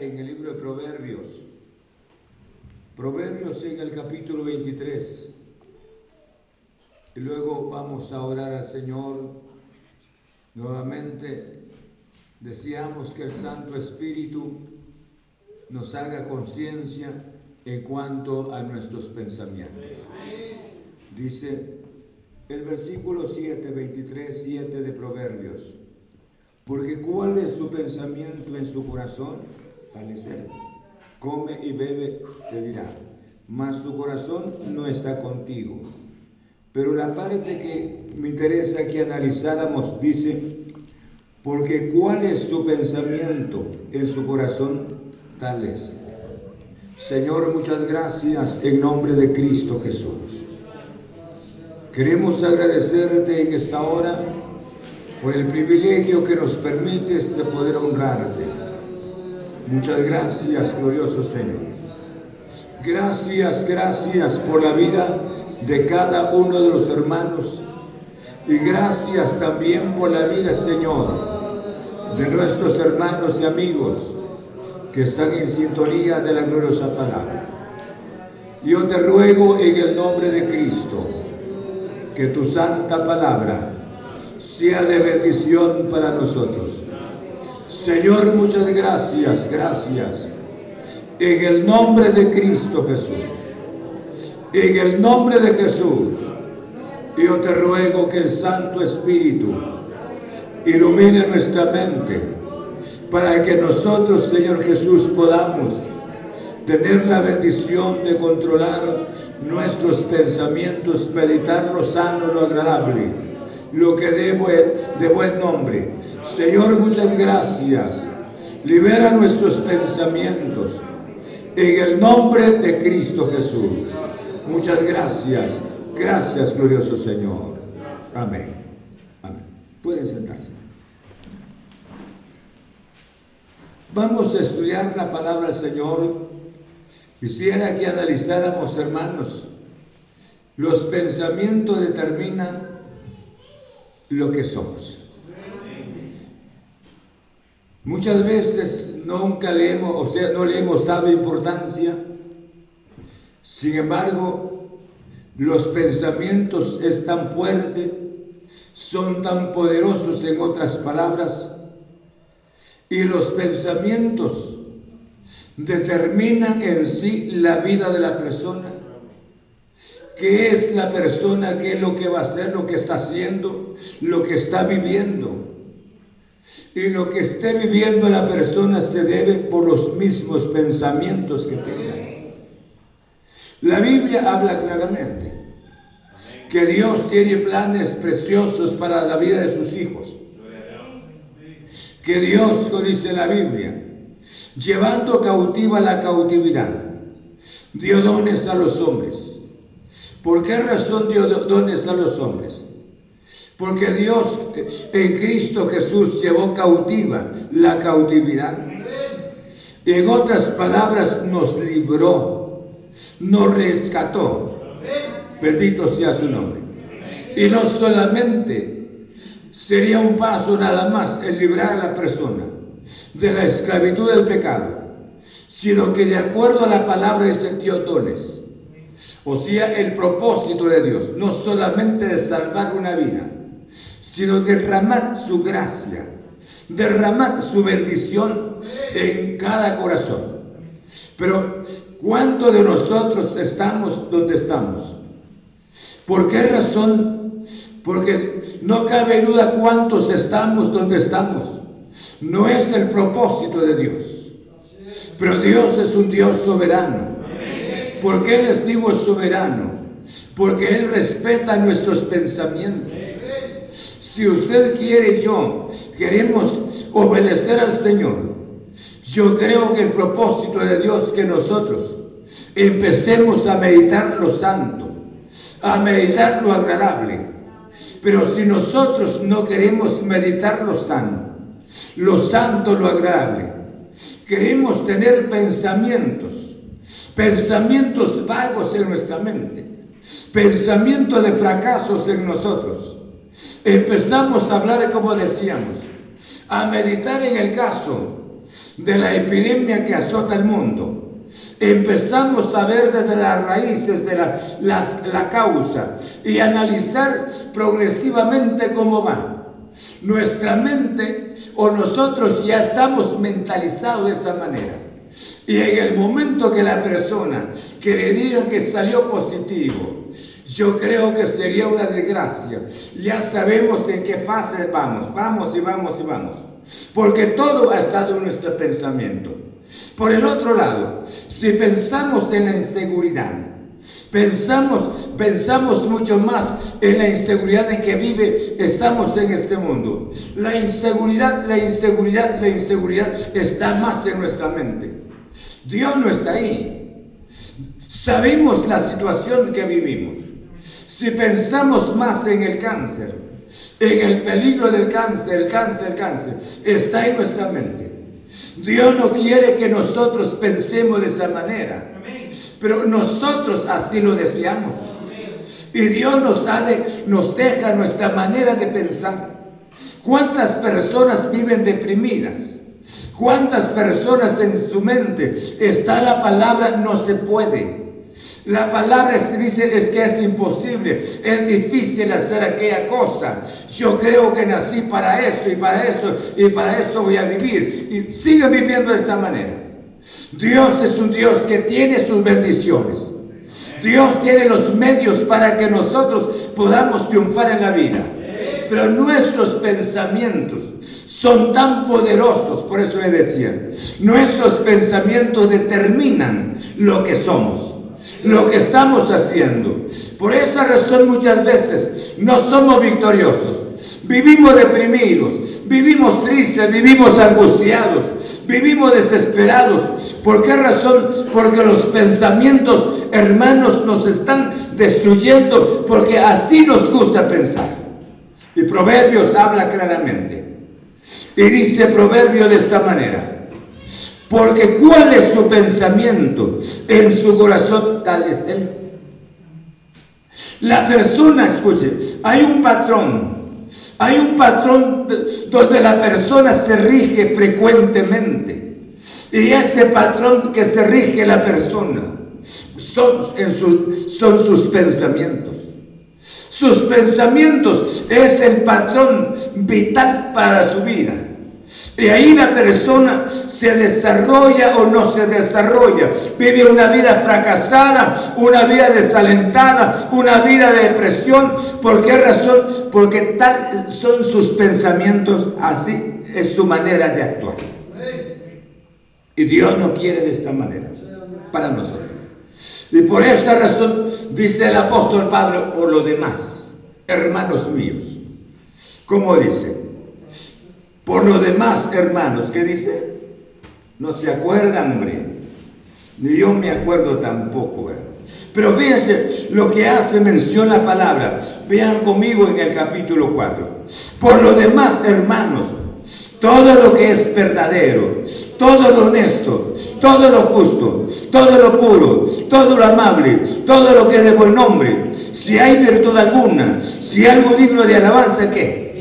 en el libro de Proverbios. Proverbios en el capítulo 23. Y luego vamos a orar al Señor. Nuevamente deseamos que el Santo Espíritu nos haga conciencia en cuanto a nuestros pensamientos. Dice el versículo 7, 23, 7 de Proverbios. Porque cuál es su pensamiento en su corazón, tal es él. Come y bebe, te dirá, mas su corazón no está contigo. Pero la parte que me interesa que analizáramos dice, porque cuál es su pensamiento en su corazón, tal es. Señor, muchas gracias en nombre de Cristo Jesús. Queremos agradecerte en esta hora por el privilegio que nos permites de poder honrarte. Muchas gracias, glorioso Señor. Gracias, gracias por la vida de cada uno de los hermanos. Y gracias también por la vida, Señor, de nuestros hermanos y amigos que están en sintonía de la gloriosa palabra. Yo te ruego en el nombre de Cristo que tu santa palabra sea de bendición para nosotros. Señor, muchas gracias, gracias. En el nombre de Cristo Jesús. En el nombre de Jesús. Yo te ruego que el Santo Espíritu ilumine nuestra mente para que nosotros, Señor Jesús, podamos tener la bendición de controlar nuestros pensamientos, meditar lo sano, lo agradable lo que debo de buen nombre. Señor, muchas gracias. Libera nuestros pensamientos en el nombre de Cristo Jesús. Muchas gracias. Gracias, glorioso Señor. Amén. Amén. Pueden sentarse. Vamos a estudiar la palabra del Señor. Quisiera que analizáramos, hermanos, los pensamientos determinan lo que somos. Muchas veces nunca le hemos, o sea, no le hemos dado importancia. Sin embargo, los pensamientos es tan fuerte, son tan poderosos en otras palabras, y los pensamientos determinan en sí la vida de la persona qué es la persona, qué es lo que va a hacer, lo que está haciendo, lo que está viviendo. Y lo que esté viviendo la persona se debe por los mismos pensamientos que tenga. La Biblia habla claramente que Dios tiene planes preciosos para la vida de sus hijos. Que Dios, como dice la Biblia, llevando cautiva la cautividad, dio dones a los hombres ¿Por qué razón dio dones a los hombres? Porque Dios en Cristo Jesús llevó cautiva la cautividad. En otras palabras, nos libró, nos rescató. Bendito sea su nombre. Y no solamente sería un paso nada más el librar a la persona de la esclavitud del pecado, sino que de acuerdo a la palabra de Dios dones. O sea, el propósito de Dios, no solamente de salvar una vida, sino derramar su gracia, derramar su bendición en cada corazón. Pero, ¿cuántos de nosotros estamos donde estamos? ¿Por qué razón? Porque no cabe duda cuántos estamos donde estamos. No es el propósito de Dios. Pero Dios es un Dios soberano. ¿Por qué les digo soberano? Porque Él respeta nuestros pensamientos. Si usted quiere y yo queremos obedecer al Señor, yo creo que el propósito de Dios que nosotros empecemos a meditar lo santo, a meditar lo agradable. Pero si nosotros no queremos meditar lo santo, lo santo, lo agradable, queremos tener pensamientos, pensamientos vagos en nuestra mente, pensamientos de fracasos en nosotros. Empezamos a hablar, como decíamos, a meditar en el caso de la epidemia que azota el mundo empezamos a ver desde las raíces de la, la causa y analizar progresivamente cómo va. Nuestra mente o nosotros ya estamos mentalizados de esa manera. Y en el momento que la persona que le diga que salió positivo, yo creo que sería una desgracia. Ya sabemos en qué fase vamos, vamos y vamos y vamos. Porque todo ha estado en nuestro pensamiento. Por el otro lado, si pensamos en la inseguridad, pensamos, pensamos mucho más en la inseguridad en que vive, estamos en este mundo. La inseguridad, la inseguridad, la inseguridad está más en nuestra mente. Dios no está ahí. Sabemos la situación que vivimos. Si pensamos más en el cáncer, en el peligro del cáncer, el cáncer, el cáncer, está en nuestra mente. Dios no quiere que nosotros pensemos de esa manera, pero nosotros así lo deseamos. Y Dios nos, ha nos deja nuestra manera de pensar. ¿Cuántas personas viven deprimidas? ¿Cuántas personas en su mente está la palabra no se puede? La palabra se dice es que es imposible, es difícil hacer aquella cosa. Yo creo que nací para esto y para esto y para esto voy a vivir. Y sigue viviendo de esa manera. Dios es un Dios que tiene sus bendiciones. Dios tiene los medios para que nosotros podamos triunfar en la vida. Pero nuestros pensamientos son tan poderosos, por eso le decía, nuestros pensamientos determinan lo que somos lo que estamos haciendo. Por esa razón muchas veces no somos victoriosos. Vivimos deprimidos, vivimos tristes, vivimos angustiados, vivimos desesperados. ¿Por qué razón? Porque los pensamientos, hermanos, nos están destruyendo, porque así nos gusta pensar. Y Proverbios habla claramente. Y dice Proverbio de esta manera. Porque cuál es su pensamiento en su corazón, tal es él. La persona, escuche, hay un patrón, hay un patrón donde la persona se rige frecuentemente. Y ese patrón que se rige la persona son, son sus pensamientos. Sus pensamientos es el patrón vital para su vida. Y ahí la persona se desarrolla o no se desarrolla. Vive una vida fracasada, una vida desalentada, una vida de depresión. ¿Por qué razón? Porque tal son sus pensamientos, así es su manera de actuar. Y Dios no quiere de esta manera para nosotros. Y por esa razón dice el apóstol Pablo, por lo demás, hermanos míos, como dice, por lo demás, hermanos, ¿qué dice? No se acuerdan, hombre. Ni yo me acuerdo tampoco. Pero fíjense lo que hace mención la palabra. Vean conmigo en el capítulo 4. Por lo demás, hermanos, todo lo que es verdadero, todo lo honesto, todo lo justo, todo lo puro, todo lo amable, todo lo que es de buen nombre, si hay virtud alguna, si hay algo digno de alabanza, ¿qué?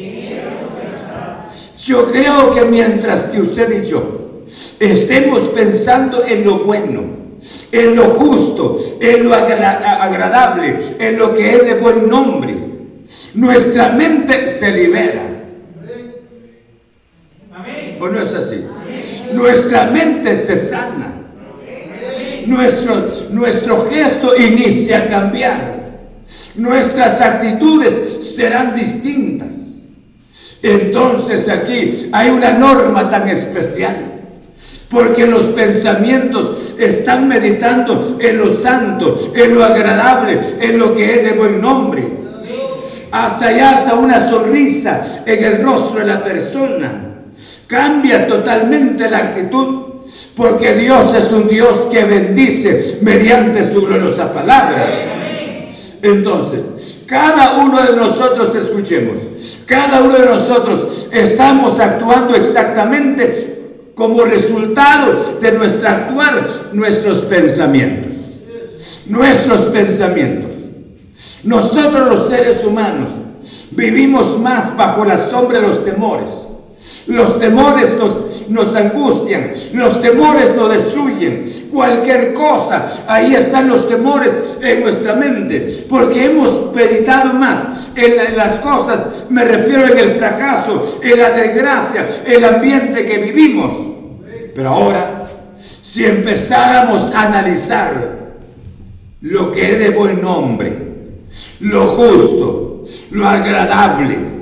Yo creo que mientras que usted y yo estemos pensando en lo bueno, en lo justo, en lo agradable, en lo que es de buen nombre, nuestra mente se libera ¿O no es así? Nuestra mente se sana. Nuestro, nuestro gesto inicia a cambiar. Nuestras actitudes serán distintas. Entonces aquí hay una norma tan especial. Porque los pensamientos están meditando en lo santo, en lo agradable, en lo que es de buen nombre. Hasta allá, hasta una sonrisa en el rostro de la persona Cambia totalmente la actitud porque Dios es un Dios que bendice mediante su gloriosa palabra. Entonces, cada uno de nosotros, escuchemos, cada uno de nosotros estamos actuando exactamente como resultado de nuestro actuar, nuestros pensamientos. Nuestros pensamientos. Nosotros los seres humanos vivimos más bajo la sombra de los temores los temores nos, angustian, los temores nos destruyen. Cualquier cosa, ahí están los temores en nuestra mente, porque hemos meditado más en, las cosas, me refiero en el fracaso, en la desgracia, el ambiente que vivimos. Pero ahora, si empezáramos a analizar lo que es de buen nombre, lo justo, lo agradable,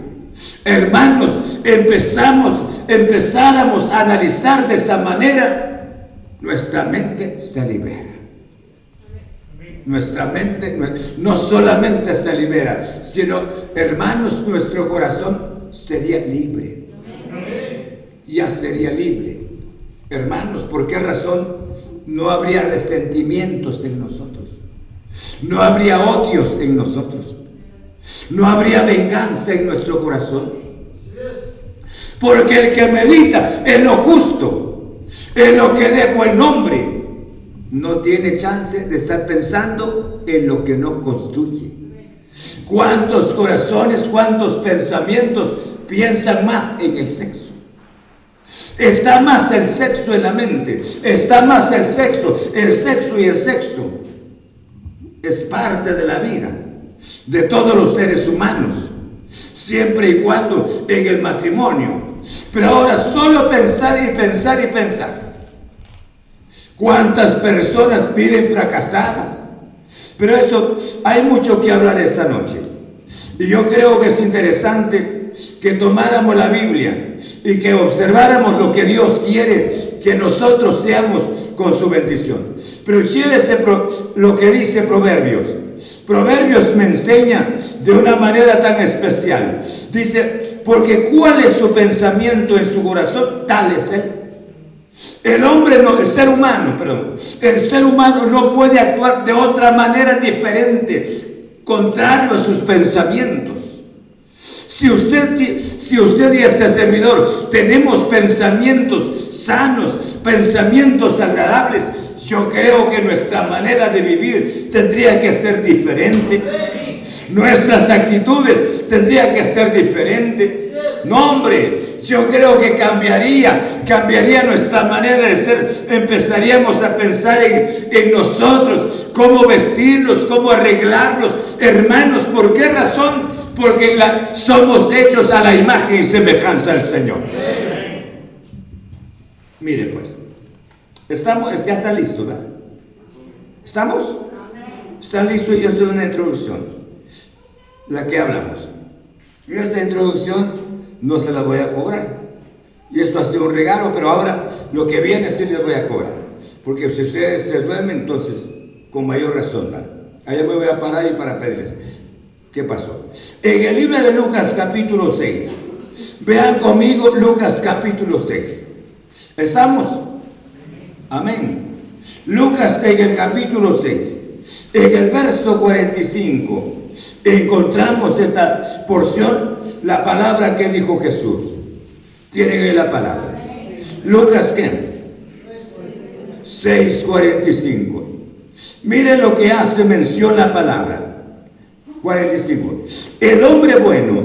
hermanos, empezamos, empezáramos a analizar de esa manera, nuestra mente se libera. Nuestra mente no solamente se libera, sino, hermanos, nuestro corazón sería libre. Ya sería libre. Hermanos, ¿por qué razón no habría resentimientos en nosotros? No habría odios en nosotros. No habría venganza en nuestro corazón. Porque el que medita en lo justo, en lo que dé buen nombre, no tiene chance de estar pensando en lo que no construye. ¿Cuántos corazones, cuántos pensamientos piensan más en el sexo? Está más el sexo en la mente, está más el sexo, el sexo y el sexo. Es parte de la vida de todos los seres humanos, siempre y cuando en el matrimonio. Pero ahora solo pensar y pensar y pensar. ¿Cuántas personas viven fracasadas? Pero eso, hay mucho que hablar esta noche. Y yo creo que es interesante que tomáramos la Biblia y que observáramos lo que Dios quiere que nosotros seamos con su bendición. Pero llévese lo que dice Proverbios Proverbios me enseña de una manera tan especial. Dice, porque cuál es su pensamiento en su corazón, tal es él. El hombre no, el ser humano, perdón, el ser humano no puede actuar de otra manera diferente, contrario a sus pensamientos. Si usted, si usted y este servidor tenemos pensamientos sanos, pensamientos agradables, yo creo que nuestra manera de vivir tendría que ser diferente. Nuestras actitudes tendrían que ser diferentes. No, hombre, yo creo que cambiaría, cambiaría nuestra manera de ser. Empezaríamos a pensar en, en nosotros, cómo vestirnos, cómo arreglarnos. Hermanos, ¿por qué razón? Porque somos hechos a la imagen y semejanza del Señor. Mire pues. Estamos, ya está listo, ¿verdad? ¿Estamos? ¿Están listos? Y esto es una introducción, la que hablamos. Y esta introducción no se la voy a cobrar. Y esto ha sido un regalo, pero ahora lo que viene sí les voy a cobrar. Porque si ustedes se duermen, entonces, con mayor razón, ¿verdad? Allá me voy a parar y para pedirles. ¿Qué pasó? En el libro de Lucas capítulo 6. Vean conmigo Lucas capítulo 6. ¿Estamos? Amén. Lucas en el capítulo 6. En el verso 45 encontramos esta porción, la palabra que dijo Jesús. Tienen ahí la palabra. Lucas qué? 6.45. Miren lo que hace mención la palabra. 45. El hombre bueno,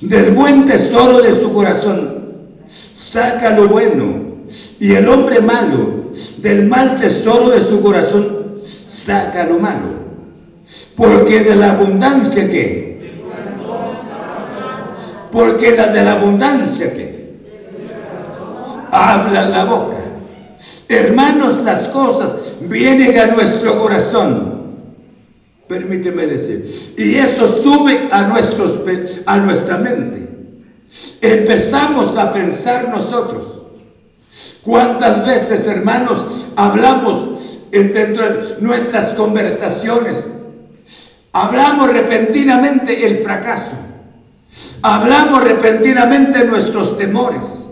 del buen tesoro de su corazón, saca lo bueno. Y el hombre malo, del mal tesoro de su corazón, saca lo malo. Porque de la abundancia que. Porque la de la abundancia que. Habla la boca. Hermanos, las cosas vienen a nuestro corazón permíteme decir. Y esto sube a, nuestros, a nuestra mente. Empezamos a pensar nosotros. ¿Cuántas veces, hermanos, hablamos dentro de nuestras conversaciones? Hablamos repentinamente el fracaso. Hablamos repentinamente nuestros temores.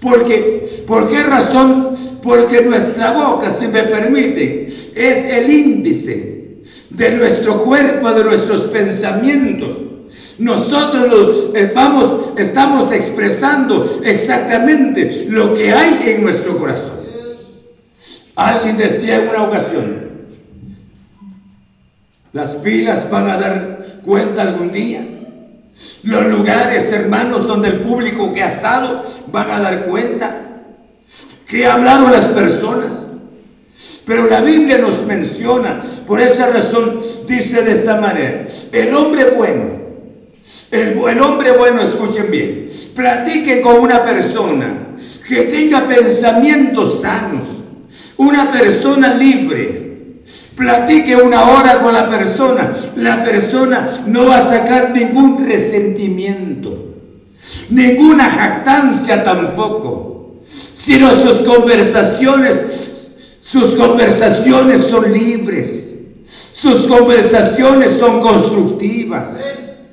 Porque, ¿Por qué razón? Porque nuestra boca, si me permite, es el índice de nuestro cuerpo, de nuestros pensamientos. Nosotros eh, vamos, estamos expresando exactamente lo que hay en nuestro corazón. Alguien decía en una ocasión, las pilas van a dar cuenta algún día. Los lugares, hermanos, donde el público que ha estado van a dar cuenta. ¿Qué hablaron las personas? Pero la Biblia nos menciona, por esa razón dice de esta manera, el hombre bueno, el, hombre bueno, escuchen bien, platique con una persona que tenga pensamientos sanos, una persona libre. Platique una hora con la persona. La persona no va a sacar ningún resentimiento, ninguna jactancia tampoco, sino sus conversaciones sus conversaciones son libres. Sus conversaciones son constructivas.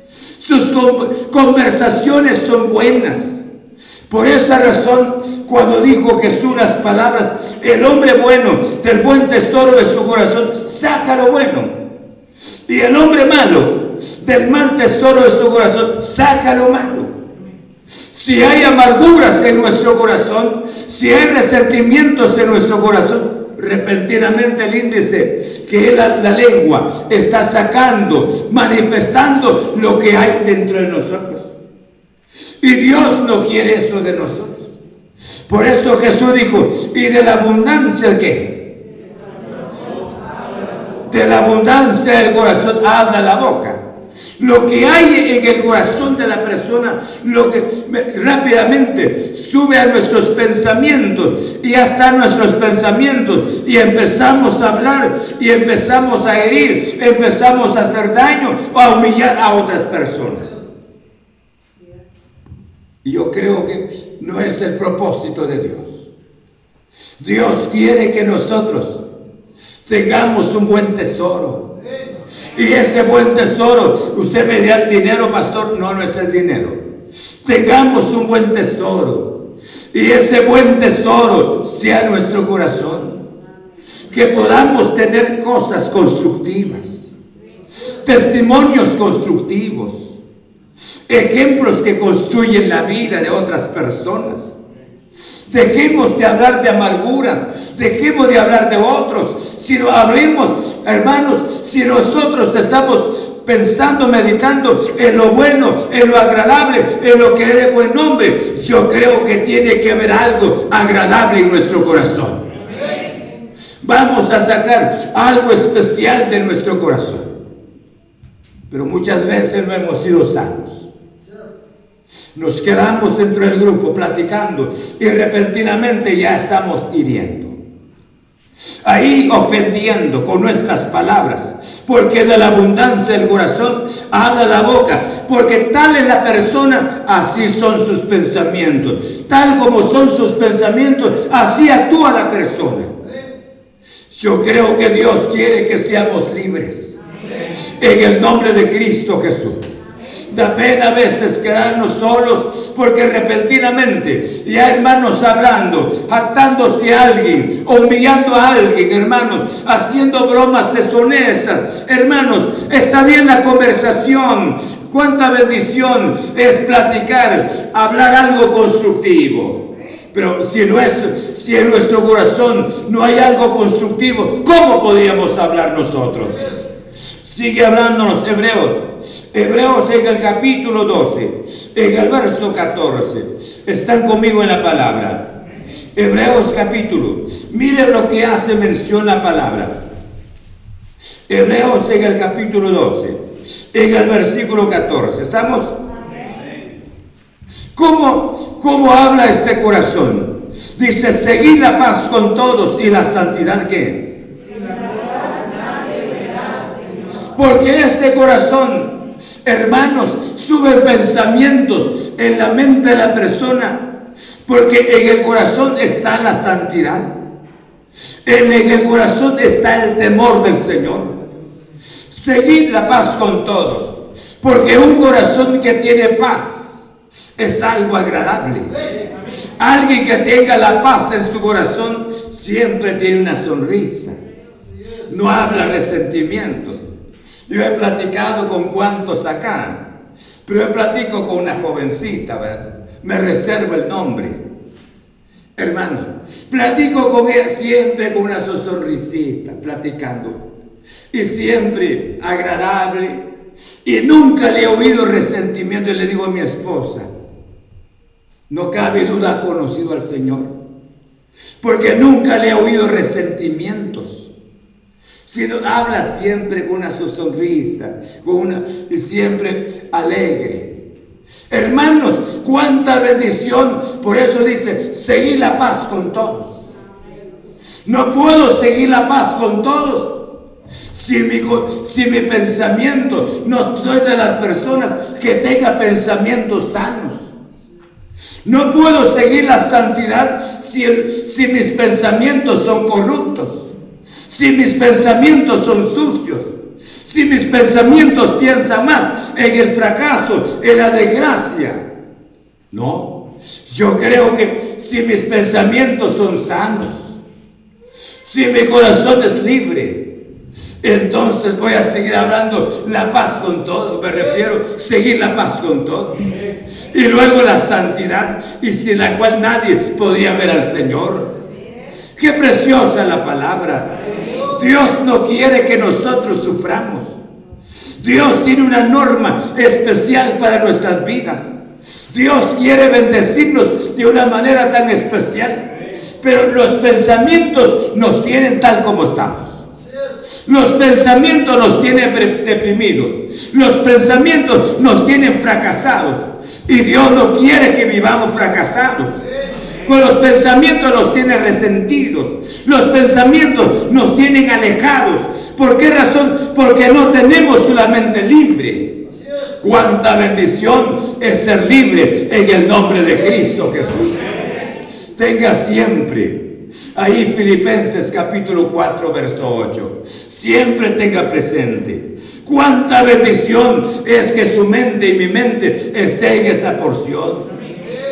Sus conversaciones son buenas. Por esa razón, cuando dijo Jesús las palabras, el hombre bueno del buen tesoro de su corazón saca lo bueno. Y el hombre malo del mal tesoro de su corazón saca lo malo. Si hay amarguras en nuestro corazón, si hay resentimientos en nuestro corazón, repentinamente el índice que la, la lengua está sacando, manifestando lo que hay dentro de nosotros. Y Dios no quiere eso de nosotros. Por eso Jesús dijo, ¿y de la abundancia qué? De la abundancia del corazón habla la boca. Lo que hay en el corazón de la persona, lo que rápidamente sube a nuestros pensamientos y hasta nuestros pensamientos y empezamos a hablar y empezamos a herir, empezamos a hacer daño o a humillar a otras personas. Y yo creo que no es el propósito de Dios. Dios quiere que nosotros tengamos un buen tesoro y ese buen tesoro, usted me da dinero, pastor, no, no es el dinero. Tengamos un buen tesoro. Y ese buen tesoro sea nuestro corazón. Que podamos tener cosas constructivas. Testimonios constructivos. Ejemplos que construyen la vida de otras personas. Dejemos de hablar de amarguras, dejemos de hablar de otros, sino hablemos, hermanos, si nosotros estamos pensando, meditando en lo bueno, en lo agradable, en lo que es de buen nombre, yo creo que tiene que haber algo agradable en nuestro corazón. Vamos a sacar algo especial de nuestro corazón. Pero muchas veces no hemos sido sanos. Nos quedamos dentro del grupo platicando y repentinamente ya estamos hiriendo. Ahí ofendiendo con nuestras palabras, porque de la abundancia del corazón habla la boca, porque tal es la persona, así son sus pensamientos. Tal como son sus pensamientos, así actúa la persona. Yo creo que Dios quiere que seamos libres. En el nombre de Cristo Jesús. Da pena a veces quedarnos solos porque repentinamente ya hermanos hablando, jactándose a alguien, humillando a alguien, hermanos, haciendo bromas deshonestas. Hermanos, está bien la conversación. Cuánta bendición es platicar, hablar algo constructivo. Pero si, nuestro, si en nuestro corazón no hay algo constructivo, ¿cómo podríamos hablar nosotros? Sigue hablándonos Hebreos. Hebreos en el capítulo 12, en el verso 14. Están conmigo en la palabra. Hebreos capítulo. Mire lo que hace mención la palabra. Hebreos en el capítulo 12, en el versículo 14. ¿Estamos? ¿Cómo, cómo habla este corazón? Dice, seguid la paz con todos y la santidad que Porque este corazón, hermanos, sube pensamientos en la mente de la persona. Porque en el corazón está la santidad. En el corazón está el temor del Señor. Seguid la paz con todos. Porque un corazón que tiene paz es algo agradable. Alguien que tenga la paz en su corazón siempre tiene una sonrisa. No habla resentimientos. Yo he platicado con cuantos acá, pero he platico con una jovencita, ¿verdad? me reservo el nombre. Hermanos, platico con ella siempre con una sonrisita, platicando. Y siempre agradable. Y nunca le he oído resentimiento. Y le digo a mi esposa, no cabe duda ha conocido al Señor. Porque nunca le he oído resentimientos sino habla siempre con una sonrisa, con una, y siempre alegre. Hermanos, cuánta bendición. Por eso dice, seguir la paz con todos. No puedo seguir la paz con todos si mi, si mi pensamiento, no soy de las personas que tenga pensamientos sanos. No puedo seguir la santidad si, si mis pensamientos son corruptos si mis pensamientos son sucios, si mis pensamientos piensan más en el fracaso, en la desgracia. No, yo creo que si mis pensamientos son sanos, si mi corazón es libre, entonces voy a seguir hablando la paz con todo. Me refiero seguir la paz con todo. Y luego la santidad, y sin la cual nadie podría ver al Señor. Qué preciosa la palabra. Dios no quiere que nosotros suframos. Dios tiene una norma especial para nuestras vidas. Dios quiere bendecirnos de una manera tan especial. Pero los pensamientos nos tienen tal como estamos. Los pensamientos nos tienen deprimidos. Los pensamientos nos tienen fracasados. Y Dios no quiere que vivamos fracasados. Con los pensamientos nos tiene resentidos. Los pensamientos nos tienen alejados. ¿Por qué razón? Porque no tenemos la mente libre. Cuánta bendición es ser libre en el nombre de Cristo Jesús. Tenga siempre Ahí Filipenses capítulo 4, verso 8. Siempre tenga presente cuánta bendición es que su mente y mi mente esté en esa porción.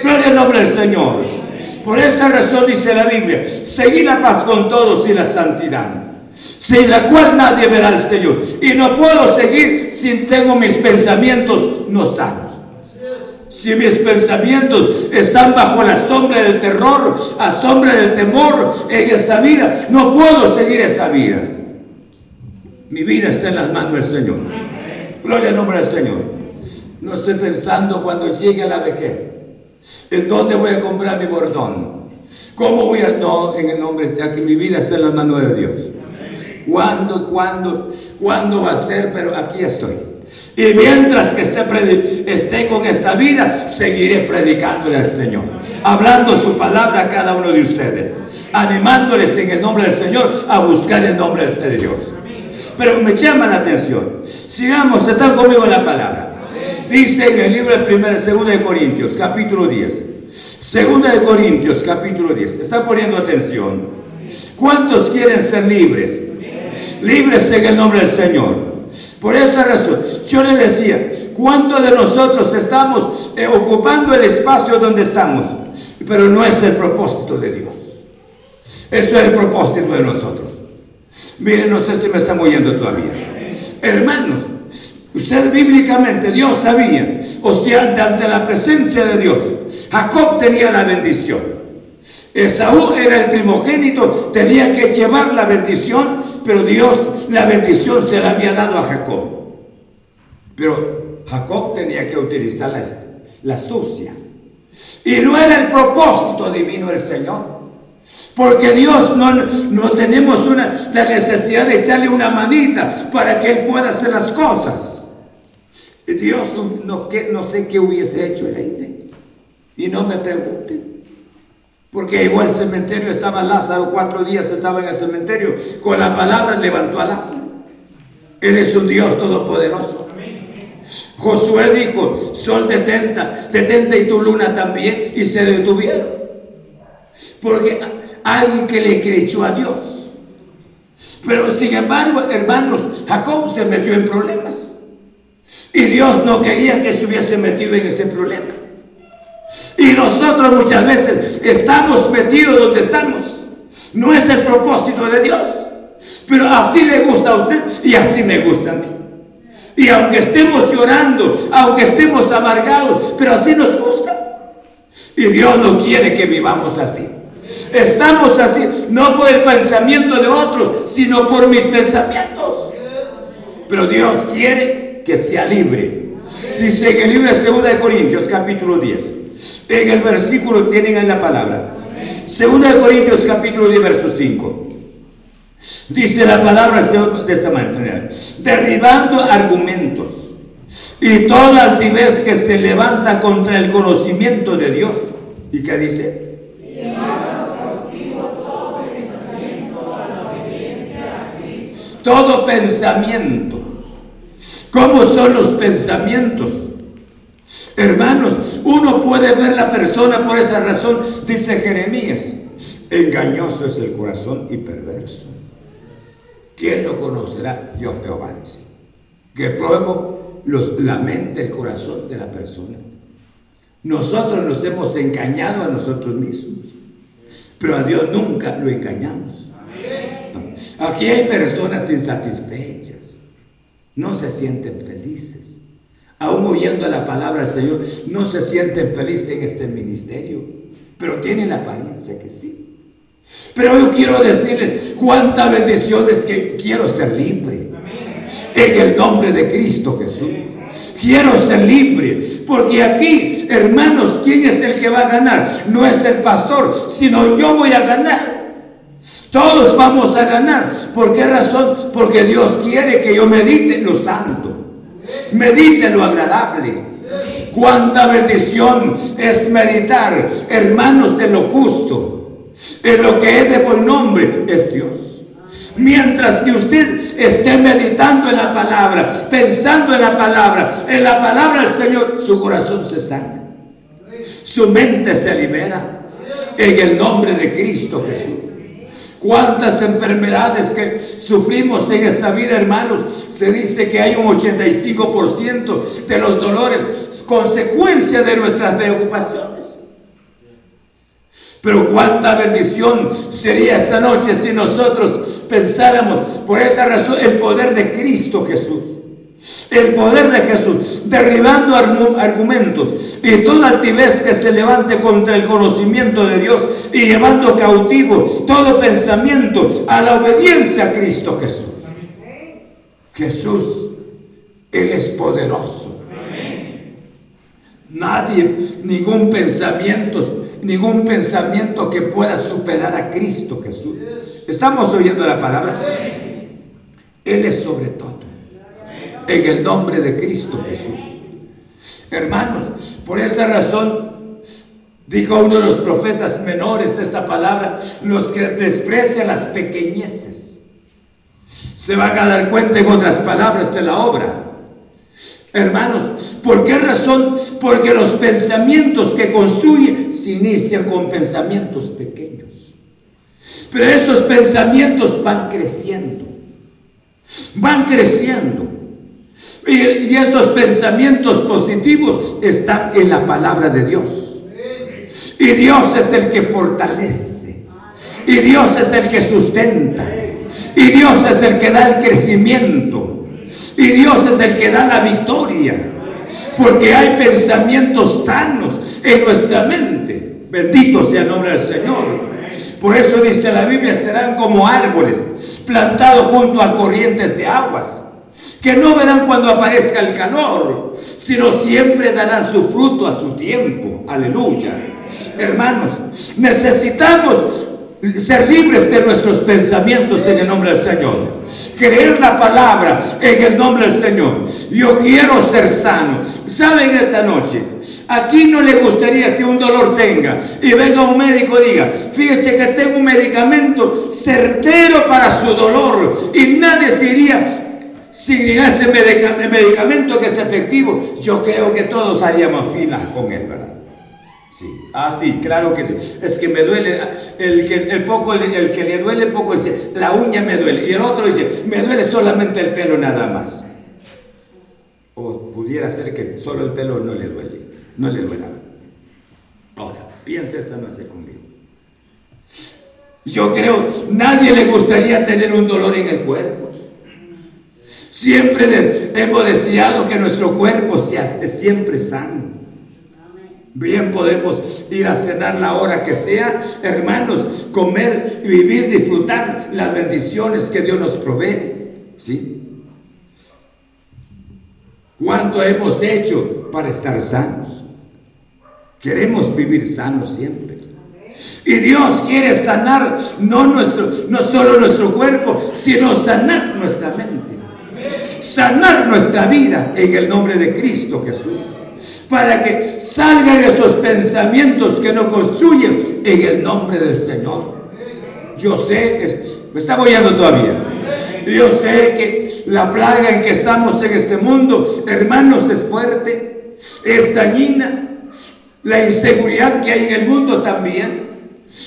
Gloria al nombre del Señor. Por esa razón dice la Biblia, seguir la paz con todos y la santidad, sin la cual nadie verá al Señor. Y no puedo seguir si tengo mis pensamientos no sanos. Si mis pensamientos están bajo la sombra del terror, a sombra del temor en esta vida, no puedo seguir esa vida. Mi vida está en las manos del Señor. Gloria al nombre del Señor. No estoy pensando cuando llegue la vejez. ¿En dónde voy a comprar mi bordón? ¿Cómo voy a.? No, en el nombre de que mi vida está en las manos de Dios. ¿Cuándo, cuándo, cuándo va a ser? Pero aquí estoy. Y mientras que esté, esté con esta vida, seguiré predicándole al Señor, hablando su palabra a cada uno de ustedes, animándoles en el nombre del Señor a buscar el nombre de Dios. Pero me llama la atención. Sigamos, están conmigo en la palabra. Dice en el libro de primera, segunda de Corintios, capítulo 10. Segunda de Corintios, capítulo 10. Está poniendo atención. ¿Cuántos quieren ser libres? Libres en el nombre del Señor. Por esa razón, yo le decía, ¿cuántos de nosotros estamos eh, ocupando el espacio donde estamos? Pero no es el propósito de Dios. Eso es el propósito de nosotros. Miren, no sé si me están oyendo todavía. Hermanos, usted bíblicamente, Dios sabía, o sea, ante la presencia de Dios, Jacob tenía la bendición. Esaú era el primogénito, tenía que llevar la bendición, pero Dios la bendición se la había dado a Jacob. Pero Jacob tenía que utilizar la, astucia. Y no era el propósito divino del Señor. Porque Dios no, no tenemos una, la necesidad de echarle una manita para que Él pueda hacer las cosas. Dios no, sé qué hubiese hecho el aire. Y no me pregunten. Porque llegó al cementerio, estaba Lázaro, cuatro días estaba en el cementerio. Con la palabra levantó a Lázaro. Él es un Dios todopoderoso. Josué dijo, sol detenta, detenta y tu luna también, y se detuvieron. Porque alguien que le creyó a Dios. Pero sin embargo, hermanos, Jacob se metió en problemas. Y Dios no quería que se hubiese metido en ese problema. Y nosotros muchas veces estamos metidos donde estamos. No es el propósito de Dios. Pero así le gusta a usted y así me gusta a mí. Y aunque estemos llorando, aunque estemos amargados, pero así nos gusta. Y Dios no quiere que vivamos así. Estamos así, no por el pensamiento de otros, sino por mis pensamientos. Pero Dios quiere que sea libre. Dice en el libro de 2 de Corintios, capítulo 10. En el versículo tienen en la palabra. Segunda de Corintios capítulo 10, verso 5. Dice la palabra de esta manera, derribando argumentos y toda altivez que se levanta contra el conocimiento de Dios. ¿Y qué dice? Todo pensamiento. ¿Cómo son los pensamientos? Hermanos, uno puede ver la persona por esa razón, dice Jeremías. Engañoso es el corazón y perverso. ¿Quién lo conocerá? Yo Jehová dice. Que pruebo los, la mente, el corazón de la persona. Nosotros nos hemos engañado a nosotros mismos, pero a Dios nunca lo engañamos. Aquí hay personas insatisfechas, no se sienten felices aún oyendo la palabra del Señor, no se sienten felices en este ministerio, pero tienen la apariencia que sí. Pero yo quiero decirles cuántas bendiciones que quiero ser libre. En el nombre de Cristo Jesús. Quiero ser libre, porque aquí, hermanos, ¿quién es el que va a ganar? No es el pastor, sino yo voy a ganar. Todos vamos a ganar. ¿Por qué razón? Porque Dios quiere que yo medite en lo santo. Medite lo agradable. Cuánta bendición es meditar, hermanos, en lo justo, en lo que es de buen nombre, es Dios. Mientras que usted esté meditando en la palabra, pensando en la palabra, en la palabra del Señor, su corazón se sana, su mente se libera en el nombre de Cristo Jesús. Cuántas enfermedades que sufrimos en esta vida, hermanos. Se dice que hay un 85% de los dolores consecuencia de nuestras preocupaciones. Pero cuánta bendición sería esta noche si nosotros pensáramos por esa razón el poder de Cristo Jesús. El poder de Jesús, derribando argumentos y toda altivez que se levante contra el conocimiento de Dios y llevando cautivo todo pensamiento a la obediencia a Cristo Jesús. Jesús, Él es poderoso. Nadie, ningún pensamiento, ningún pensamiento que pueda superar a Cristo Jesús. ¿Estamos oyendo la palabra? Él es sobre todo en el nombre de Cristo Jesús. Hermanos, por esa razón dijo uno de los profetas menores esta palabra, los que desprecian las pequeñeces, se van a dar cuenta en otras palabras de la obra. Hermanos, ¿por qué razón? Porque los pensamientos que construyen se inician con pensamientos pequeños. Pero esos pensamientos van creciendo, van creciendo. Y, estos pensamientos positivos están en la palabra de Dios. Y Dios es el que fortalece. Y Dios es el que sustenta. Y Dios es el que da el crecimiento. Y Dios es el que da la victoria. Porque hay pensamientos sanos en nuestra mente. Bendito sea el nombre del Señor. Por eso dice la Biblia, serán como árboles plantados junto a corrientes de aguas, que no verán cuando aparezca el calor, sino siempre darán su fruto a su tiempo. Aleluya. Hermanos, necesitamos ser libres de nuestros pensamientos en el nombre del Señor. Creer la palabra en el nombre del Señor. Yo quiero ser sano. ¿Saben esta noche? Aquí no le gustaría si un dolor tenga y venga un médico y diga, fíjese que tengo un medicamento certero para su dolor y nadie se iría sin ese medicamento que es efectivo. Yo creo que todos haríamos filas con él, ¿verdad? Sí. Ah, sí, claro que sí. Es que me duele, el que, el poco, el, que le duele poco dice, la uña me duele. Y el otro dice, me duele solamente el pelo nada más. O pudiera ser que solo el pelo no le duele, no le duela. Ahora, piensa esta noche conmigo. Yo creo, nadie le gustaría tener un dolor en el cuerpo. Siempre hemos deseado que nuestro cuerpo sea siempre sano. Bien podemos ir a cenar la hora que sea, hermanos, comer, vivir, disfrutar las bendiciones que Dios nos provee. ¿Sí? ¿Cuánto hemos hecho para estar sanos? Queremos vivir sanos siempre. Y Dios quiere sanar no, nuestro, no solo nuestro cuerpo, sino sanar nuestra mente. Sanar nuestra vida en el nombre de Cristo Jesús para que salgan esos pensamientos que no construyen en el nombre del Señor. Yo sé, me está oyendo todavía. Yo sé que la plaga en que estamos en este mundo, hermanos, es fuerte, es dañina. La inseguridad que hay en el mundo también.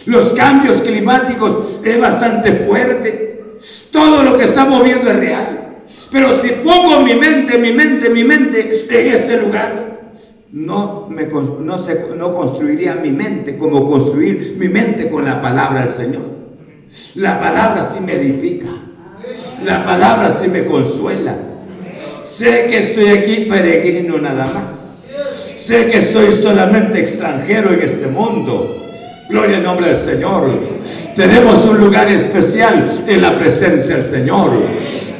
Los cambios climáticos es bastante fuerte. Todo lo que estamos viendo es real. Pero si pongo mi mente, mi mente, mi mente en este lugar, no, me, no, se, no construiría mi mente como construir mi mente con la palabra del Señor. La palabra sí me edifica. La palabra sí me consuela. Sé que estoy aquí peregrino nada más. Sé que soy solamente extranjero en este mundo. Gloria al nombre del Señor. Tenemos un lugar especial en la presencia del Señor.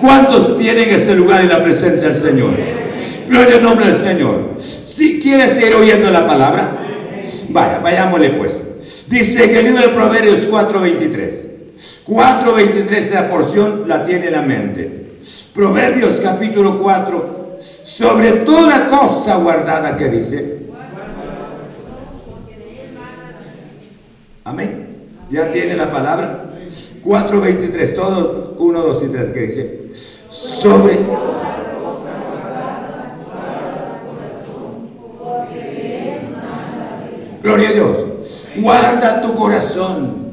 ¿Cuántos tienen ese lugar en la presencia del Señor? Gloria al nombre del Señor. Si quieres ir oyendo la palabra, vaya, vayámosle pues. Dice que el libro de Proverbios 4.23. 4.23 esa porción la tiene en la mente. Proverbios capítulo 4. Sobre toda cosa guardada que dice. Amén. ¿Ya tiene la palabra? 4.23. Todo 1, 2 y 3 que dice. Sobre Gloria a Dios. Guarda tu corazón.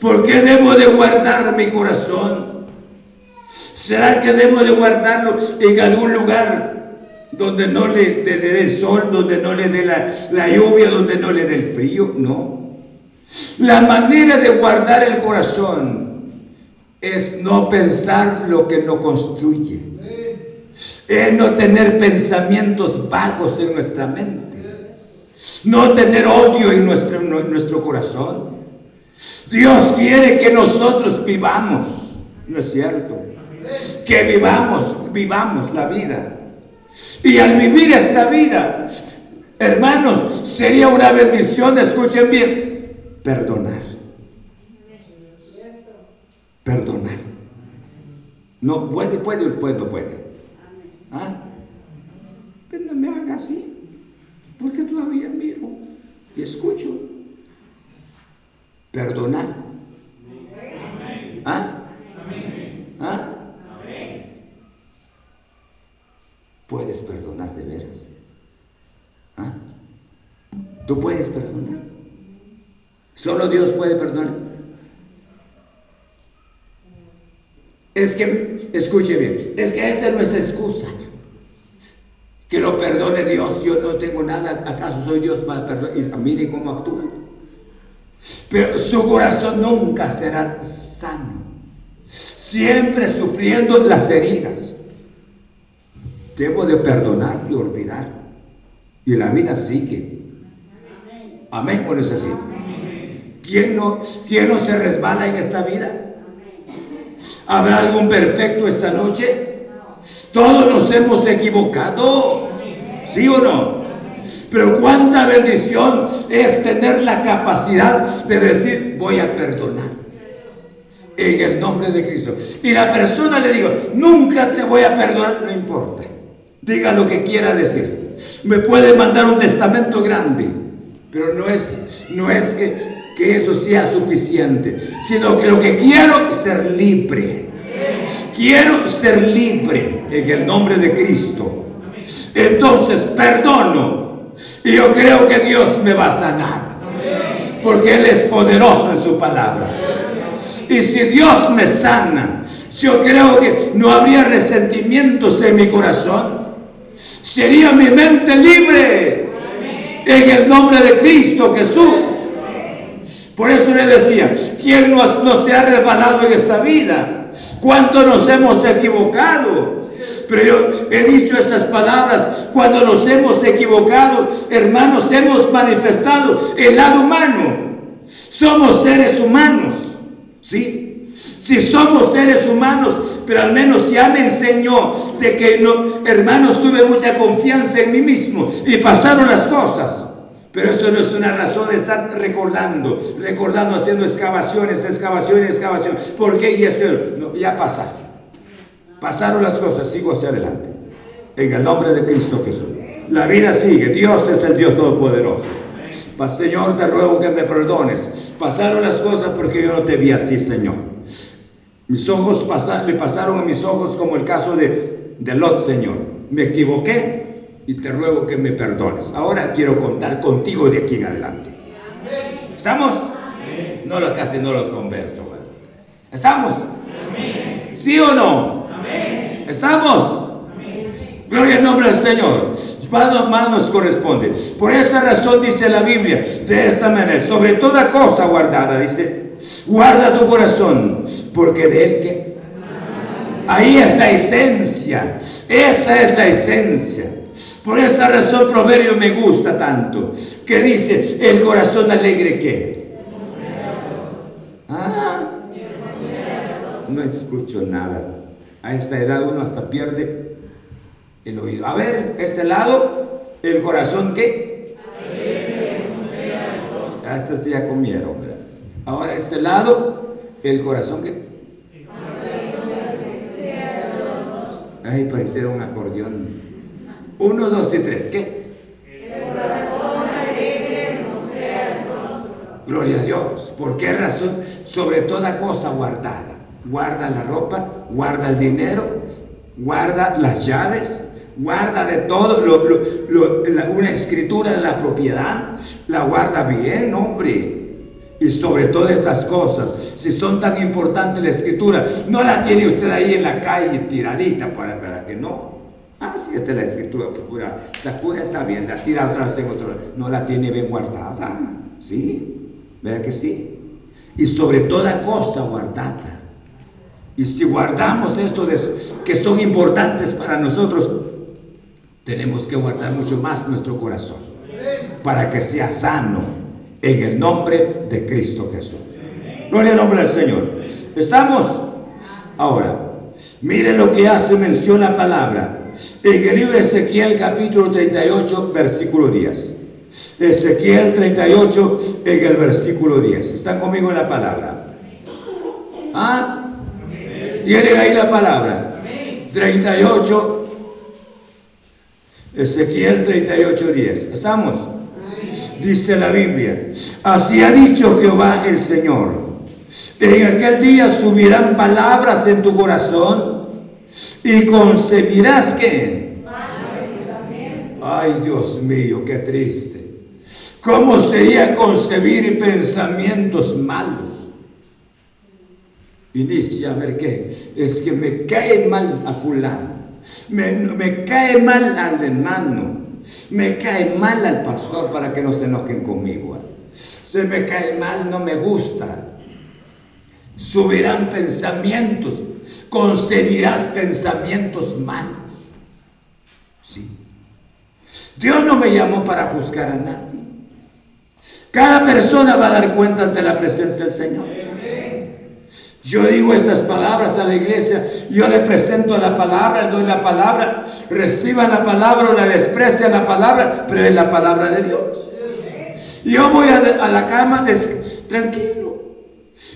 ¿Por qué debo de guardar mi corazón? ¿Será que debo de guardarlo en algún lugar donde no le, dé el sol, donde no le dé la, la lluvia, donde no le dé el frío? No. La manera de guardar el corazón es no pensar lo que no construye. Es no tener pensamientos vagos en nuestra mente no tener odio en nuestro, nuestro corazón. Dios quiere que nosotros vivamos, ¿no es cierto? Que vivamos, vivamos la vida. Y al vivir esta vida, hermanos, sería una bendición, escuchen bien, perdonar. Perdonar. No puede, puede, puede, no puede. ¿Ah? Pero no me haga así porque todavía miro y escucho. Perdonar. ¿Ah? ¿Ah? ¿Puedes perdonar de veras? ¿Ah? ¿Tú puedes perdonar? ¿Solo Dios puede perdonar? Es que, escuche bien, es que esa es nuestra excusa. Que lo perdone Dios, yo no tengo nada, ¿acaso soy Dios para perdonar? Y mire cómo actúa. Pero su corazón nunca será sano. Siempre sufriendo las heridas. Debo de perdonar y olvidar. Y la vida sigue. Amén, por eso así. ¿Quién no, ¿Quién no se resbala en esta vida? ¿Habrá algún perfecto esta noche? Todos nos hemos equivocado. ¿Sí o no? Pero cuánta bendición es tener la capacidad de decir, voy a perdonar. En el nombre de Cristo. Y la persona le digo, nunca te voy a perdonar, no importa. Diga lo que quiera decir. Me puede mandar un testamento grande, pero no es, no es que, que eso sea suficiente, sino que lo que quiero es ser libre. Quiero ser libre en el nombre de Cristo. Entonces perdono. Y yo creo que Dios me va a sanar. Porque Él es poderoso en su palabra. Y si Dios me sana, yo creo que no habría resentimientos en mi corazón. Sería mi mente libre. En el nombre de Cristo Jesús. Por eso le decía, ¿quién no se ha resbalado en esta vida? ¿Cuánto nos hemos equivocado? Pero yo he dicho estas palabras, cuando nos hemos equivocado, hermanos, hemos manifestado el lado humano. Somos seres humanos, ¿sí? Si somos seres humanos, pero al menos ya me enseñó de que no, hermanos, tuve mucha confianza en mí mismo y pasaron las cosas. Pero eso no es una razón de estar recordando, recordando, haciendo excavaciones, excavaciones, excavaciones. ¿Por qué? Y no, ya pasa. Pasaron las cosas, sigo hacia adelante. En el nombre de Cristo Jesús. La vida sigue. Dios es el Dios Todopoderoso. Señor, te ruego que me perdones. Pasaron las cosas porque yo no te vi a ti, Señor. Mis ojos le pasaron a mis ojos como el caso de, de Lot, Señor. Me equivoqué, y te ruego que me perdones. Ahora quiero contar contigo de aquí en adelante. ¿Estamos? No lo casi no los converso. ¿Estamos? ¿Sí o no? ¿Estamos? Gloria al nombre del Señor. Más nos corresponde. Por esa razón dice la Biblia de esta manera, sobre toda cosa guardada, dice, guarda tu corazón, porque de él que... Ahí es la esencia. Esa es la esencia. Por esa razón Proverbio me gusta tanto, que dice, el corazón alegre que... Ah, no escucho nada. A esta edad uno hasta pierde el oído. A ver, este lado, el corazón que... Hasta se ya comieron. Ahora este lado, el corazón que... Ay, pareciera un acordeón. Uno, dos y tres. ¿Qué? El corazón Gloria a Dios. ¿Por qué razón? Sobre toda cosa guardada. Guarda la ropa, guarda el dinero, guarda las llaves, guarda de todo, una escritura de la propiedad, la guarda bien, hombre. Y sobre todas estas cosas, si son tan importantes la escritura, no la tiene usted ahí en la calle tiradita para, para que no. Ah, sí, esta es la escritura pura. Sacude está bien, la tira otra vez en otro. No la tiene bien guardada. ¿Sí? ¿Verdad que sí? Y sobre toda cosa guardada. Y si guardamos esto que son importantes para nosotros, tenemos que guardar mucho más nuestro corazón para que sea sano en el nombre de Cristo Jesús. Gloria al nombre del Señor. ¿Estamos? Ahora, mire lo que hace mención la palabra en el libro de Ezequiel capítulo 38, versículo 10. Ezequiel 38 en el versículo 10. ¿Están conmigo en la palabra? ¿Ah? ¿Tienen ahí la palabra? 38. Ezequiel 38, 10. ¿Estamos? Dice la Biblia. Así ha dicho Jehová el Señor. En aquel día subirán palabras en tu corazón y concebirás que... Ay, Dios mío, qué triste. ¿Cómo sería concebir pensamientos malos? Inicia a ver qué. Es que me cae mal a fulano. Me, me cae mal al hermano. Me cae mal al pastor para que no se enojen conmigo. Se me cae mal, no me gusta. Subirán pensamientos, concebirás pensamientos malos. Sí. Dios no me llamó para juzgar a nadie. Cada persona va a dar cuenta ante la presencia del Señor. Yo digo estas palabras a la iglesia, yo le presento la palabra, le doy la palabra, reciban la palabra o la desprecian la palabra, pero es la palabra de Dios. Yo voy a, la cama tranquilo,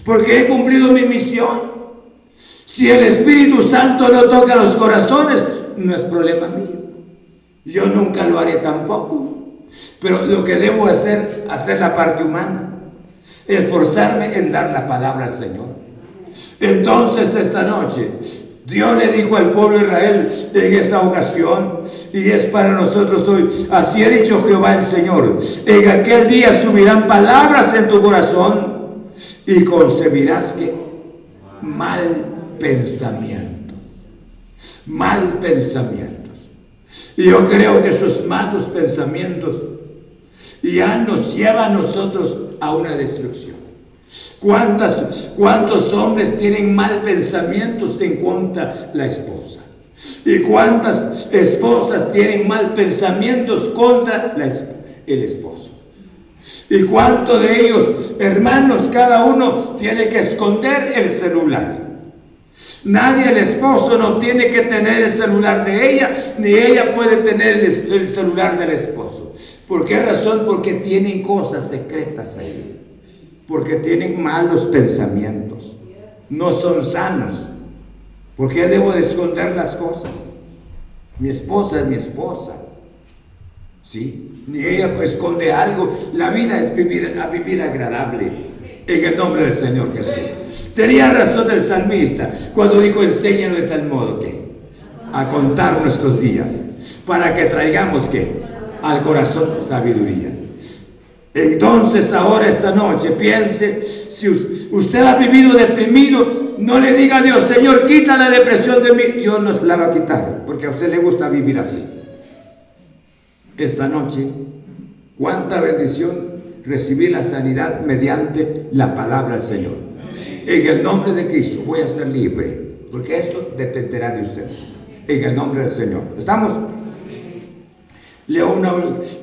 porque he cumplido mi misión. Si el Espíritu Santo no toca los corazones, no es problema mío. Yo nunca lo haré tampoco. Pero lo que debo hacer, hacer la parte humana, esforzarme en dar la palabra al Señor. Entonces esta noche Dios le dijo al pueblo de Israel en esa ocasión, y es para nosotros hoy, así ha dicho Jehová el Señor, en aquel día subirán palabras en tu corazón y concebirás que mal pensamientos, mal pensamientos. Y yo creo que esos malos pensamientos ya nos llevan a nosotros a una destrucción. ¿Cuántas, ¿Cuántos hombres tienen mal pensamientos en contra la esposa? ¿Y cuántas esposas tienen mal pensamientos contra el esposo? ¿Y cuántos de ellos, hermanos, cada uno tiene que esconder el celular? Nadie, el esposo, no tiene que tener el celular de ella, ni ella puede tener el, el celular del esposo. ¿Por qué razón? Porque tienen cosas secretas ahí porque tienen malos pensamientos, no son sanos. ¿Por qué debo de esconder las cosas? Mi esposa es mi esposa. ¿Sí? Ni ella esconde algo. La vida es vivir, a vivir agradable. En el nombre del Señor Jesús. Tenía razón el salmista cuando dijo, enséñanos de tal modo que a contar nuestros días, para que traigamos que al corazón sabiduría. Entonces ahora esta noche piense, si usted ha vivido deprimido, no le diga a Dios, Señor, quita la depresión de mí. Dios nos la va a quitar, porque a usted le gusta vivir así. Esta noche, cuánta bendición recibir la sanidad mediante la palabra del Señor. En el nombre de Cristo voy a ser libre, porque esto dependerá de usted. En el nombre del Señor. ¿Estamos? Leo una,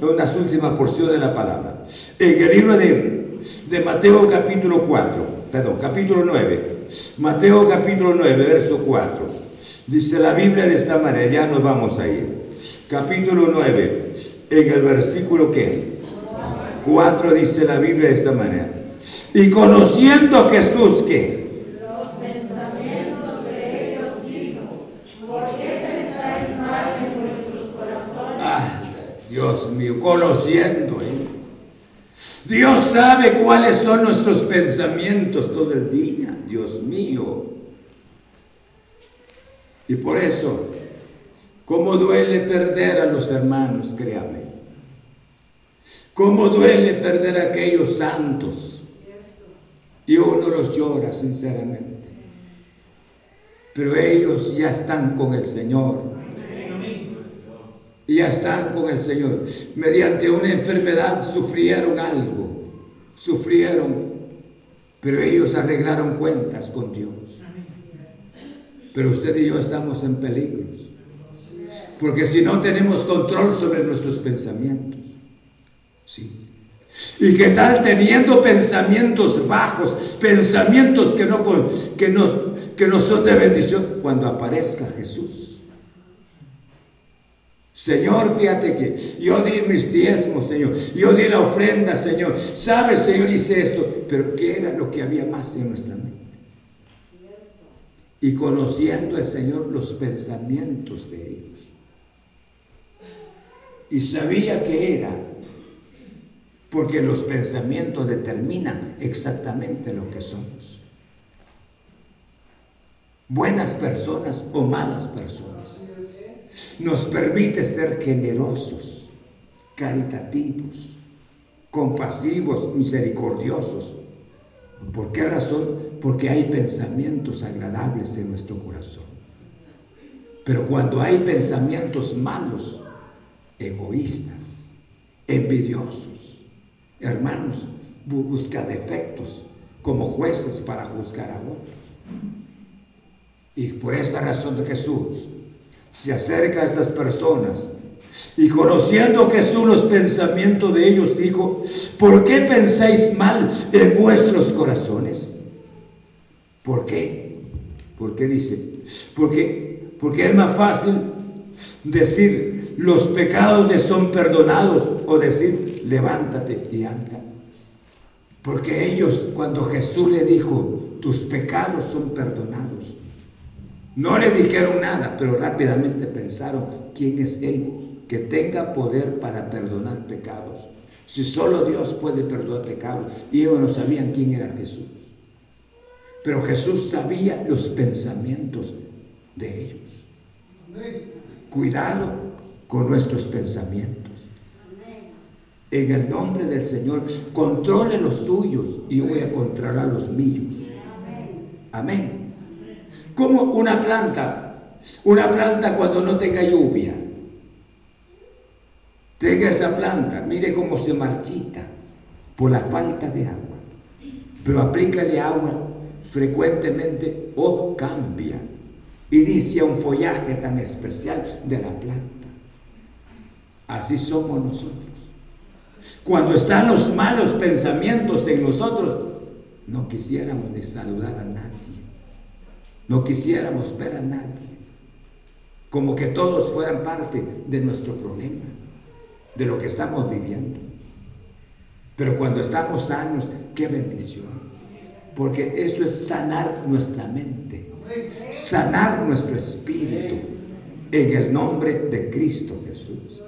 unas últimas porciones de la palabra. En el libro de, de Mateo capítulo 4, perdón, capítulo 9. Mateo capítulo 9, verso 4. Dice la Biblia de esta manera, ya nos vamos a ir. Capítulo 9, en el versículo que 4 dice la Biblia de esta manera. Y conociendo Jesús que Dios mío, conociendo. ¿eh? Dios sabe cuáles son nuestros pensamientos todo el día, Dios mío. Y por eso, cómo duele perder a los hermanos, créame. Cómo duele perder a aquellos santos. Y uno los llora sinceramente. Pero ellos ya están con el Señor y ya están con el Señor. Mediante una enfermedad sufrieron algo, sufrieron, pero ellos arreglaron cuentas con Dios. Pero usted y yo estamos en peligros, porque si no tenemos control sobre nuestros pensamientos, sí. ¿Y qué tal teniendo pensamientos bajos, pensamientos que no, que que no son de bendición, cuando aparezca Jesús? Señor, fíjate que yo di mis diezmos, Señor. Yo di la ofrenda, Señor. Sabes, Señor, hice esto. Pero ¿qué era lo que había más en nuestra mente? Y conociendo el Señor los pensamientos de ellos. Y sabía que era. Porque los pensamientos determinan exactamente lo que somos. Buenas personas o malas personas nos permite ser generosos, caritativos, compasivos, misericordiosos. ¿Por qué razón? Porque hay pensamientos agradables en nuestro corazón. Pero cuando hay pensamientos malos, egoístas, envidiosos, hermanos, busca defectos como jueces para juzgar a otros. Y por esa razón de Jesús se acerca a estas personas y conociendo Jesús los pensamientos de ellos, dijo, ¿por qué pensáis mal en vuestros corazones? ¿Por qué? ¿Por qué dice? Porque, porque es más fácil decir, los pecados son perdonados o decir, levántate y anda. Porque ellos, cuando Jesús le dijo, tus pecados son perdonados, no le dijeron nada, pero rápidamente pensaron, ¿quién es Él que tenga poder para perdonar pecados? Si solo Dios puede perdonar pecados. Y ellos no sabían quién era Jesús. Pero Jesús sabía los pensamientos de ellos. Cuidado con nuestros pensamientos. En el nombre del Señor, controle los suyos y voy a controlar los míos. Amén. Como una planta, una planta cuando no tenga lluvia. Tenga esa planta, mire cómo se marchita por la falta de agua. Pero aplícale agua frecuentemente o cambia. Inicia un follaje tan especial de la planta. Así somos nosotros. Cuando están los malos pensamientos en nosotros, no quisiéramos ni saludar a nadie. No quisiéramos ver a nadie. Como que todos fueran parte de nuestro problema, de lo que estamos viviendo. Pero cuando estamos sanos, qué bendición. Porque esto es sanar nuestra mente, sanar nuestro espíritu en el nombre de Cristo Jesús.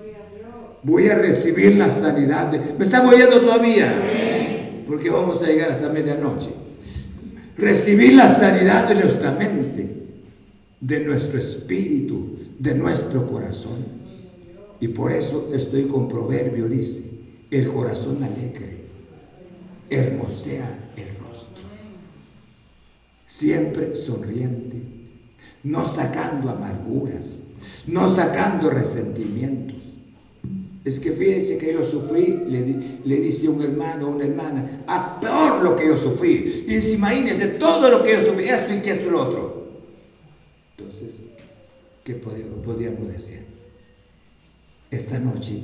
Voy a recibir la sanidad. ¿Me están oyendo todavía? Porque vamos a llegar hasta medianoche recibir la sanidad de nuestra mente, de nuestro espíritu, de nuestro corazón. Y por eso estoy con proverbio, dice, el corazón alegre hermosea el rostro, siempre sonriente, no sacando amarguras, no sacando resentimientos es que fíjense que yo sufrí, le, dice un hermano o una hermana, a peor lo que yo sufrí. Y imagínense todo lo que yo sufrí, esto y que esto y lo otro. Entonces, ¿qué podríamos decir? Esta noche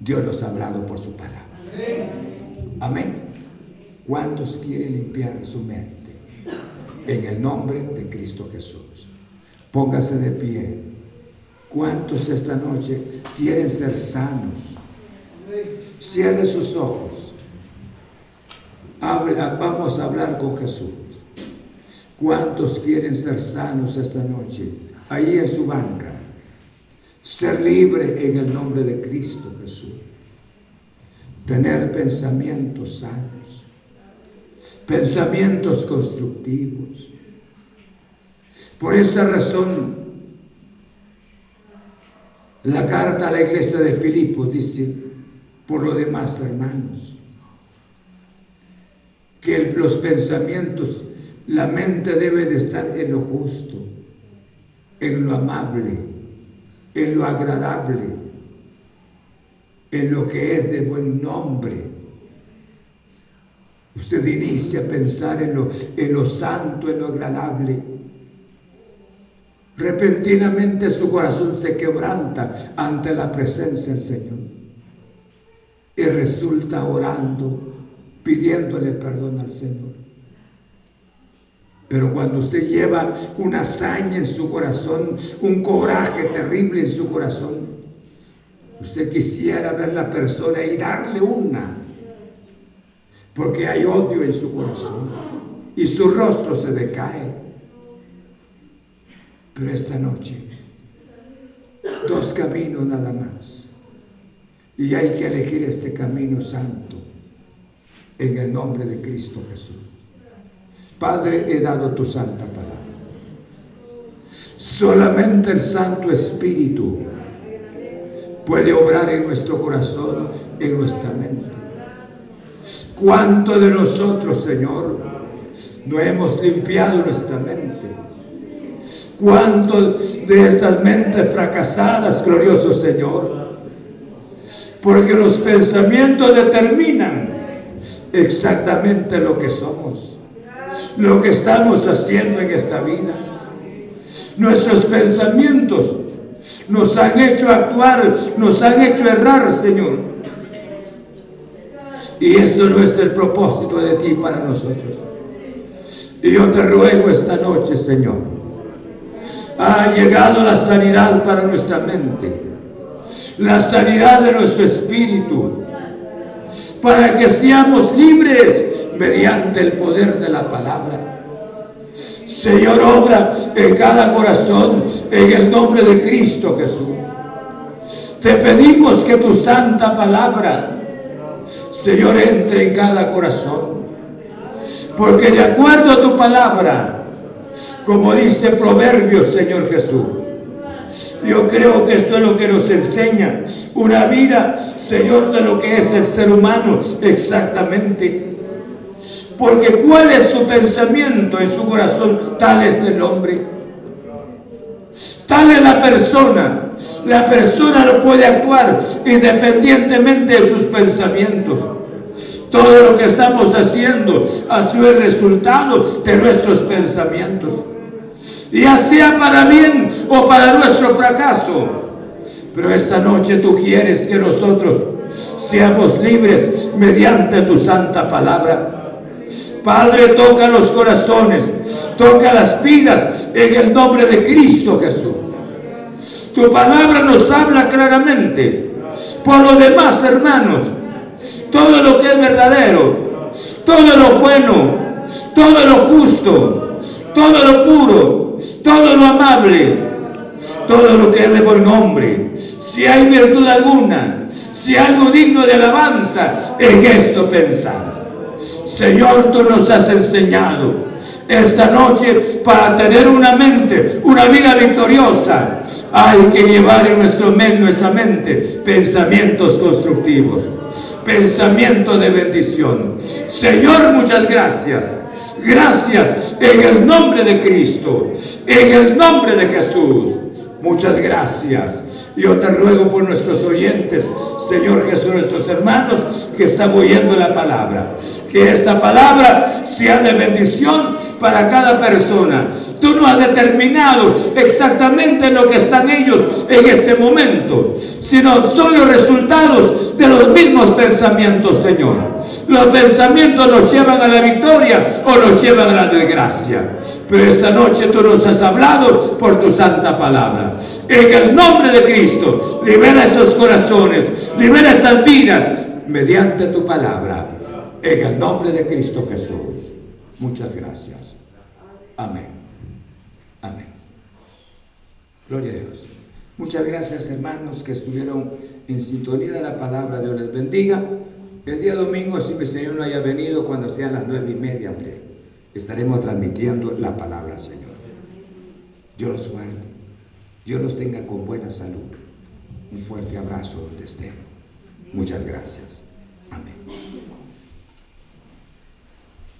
Dios nos ha hablado por su palabra. Amén. ¿Cuántos quieren limpiar su mente? En el nombre de Cristo Jesús. Póngase de pie. ¿Cuántos esta noche quieren ser sanos? Cierre sus ojos. vamos a hablar con Jesús. ¿Cuántos quieren ser sanos esta noche? Ahí en su banca. Ser libre en el nombre de Cristo Jesús. Tener pensamientos sanos. Pensamientos constructivos. Por esa razón la carta a la iglesia de Filipos dice, por lo demás, hermanos, que los pensamientos, la mente debe de estar en lo justo, en lo amable, en lo agradable, en lo que es de buen nombre. Usted inicia a pensar en lo, en lo santo, en lo agradable Repentinamente su corazón se quebranta ante la presencia del Señor y resulta orando, pidiéndole perdón al Señor. Pero cuando usted lleva una hazaña en su corazón, un coraje terrible en su corazón, usted quisiera ver la persona y darle una, porque hay odio en su corazón y su rostro se decae. Pero esta noche, dos caminos nada más. Y hay que elegir este camino santo en el nombre de Cristo Jesús. Padre, he dado tu santa palabra. Solamente el Santo Espíritu puede obrar en nuestro corazón, en nuestra mente. ¿Cuánto de nosotros, Señor, no hemos limpiado nuestra mente? ¿Cuántos de estas mentes fracasadas, glorioso Señor? Porque los pensamientos determinan exactamente lo que somos, lo que estamos haciendo en esta vida. Nuestros pensamientos nos han hecho actuar, nos han hecho errar, Señor. Y esto no es el propósito de ti para nosotros. Y yo te ruego esta noche, Señor, ha llegado la sanidad para nuestra mente, la sanidad de nuestro espíritu, para que seamos libres mediante el poder de la palabra. Señor, obra en cada corazón en el nombre de Cristo Jesús. Te pedimos que tu santa palabra, Señor, entre en cada corazón. Porque de acuerdo a tu palabra, como dice Proverbios, Señor Jesús, yo creo que esto es lo que nos enseña una vida, Señor, de lo que es el ser humano exactamente. Porque cuál es su pensamiento en su corazón, tal es el hombre. Tal es la persona. La persona no puede actuar independientemente de sus pensamientos. Todo lo que estamos haciendo ha sido el resultado de nuestros pensamientos. Ya sea para bien o para nuestro fracaso. Pero esta noche tú quieres que nosotros seamos libres mediante tu santa palabra. Padre, toca los corazones, toca las vidas en el nombre de Cristo Jesús. Tu palabra nos habla claramente. Por lo demás, hermanos, todo lo que es verdadero, todo lo bueno, todo lo justo, todo lo puro, todo lo amable, todo lo que es de buen nombre, si hay virtud alguna, si algo digno de alabanza, en esto pensar. Señor, tú nos has enseñado esta noche para tener una mente, una vida victoriosa. Hay que llevar en nuestro, nuestra mente pensamientos constructivos, pensamientos de bendición. Señor, muchas gracias. Gracias en el nombre de Cristo, en el nombre de Jesús. Muchas gracias. Yo te ruego por nuestros oyentes, Señor Jesús, nuestros hermanos que están oyendo la palabra. Que esta palabra sea de bendición para cada persona. Tú no has determinado exactamente lo que están ellos en este momento, sino son los resultados de los mismos pensamientos, Señor. Los pensamientos nos llevan a la victoria o nos llevan a la desgracia. Pero esta noche tú nos has hablado por tu santa palabra. En el nombre de Cristo libera esos corazones, libera esas vidas mediante tu palabra. En el nombre de Cristo Jesús. Muchas gracias. Amén. Amén. Gloria a Dios. Muchas gracias hermanos que estuvieron en sintonía de la palabra. Dios les bendiga. El día domingo, si mi Señor no haya venido, cuando sean las nueve y media, estaremos transmitiendo la palabra, Señor. Dios los guarde. Dios los tenga con buena salud. Un fuerte abrazo donde estén. Muchas gracias.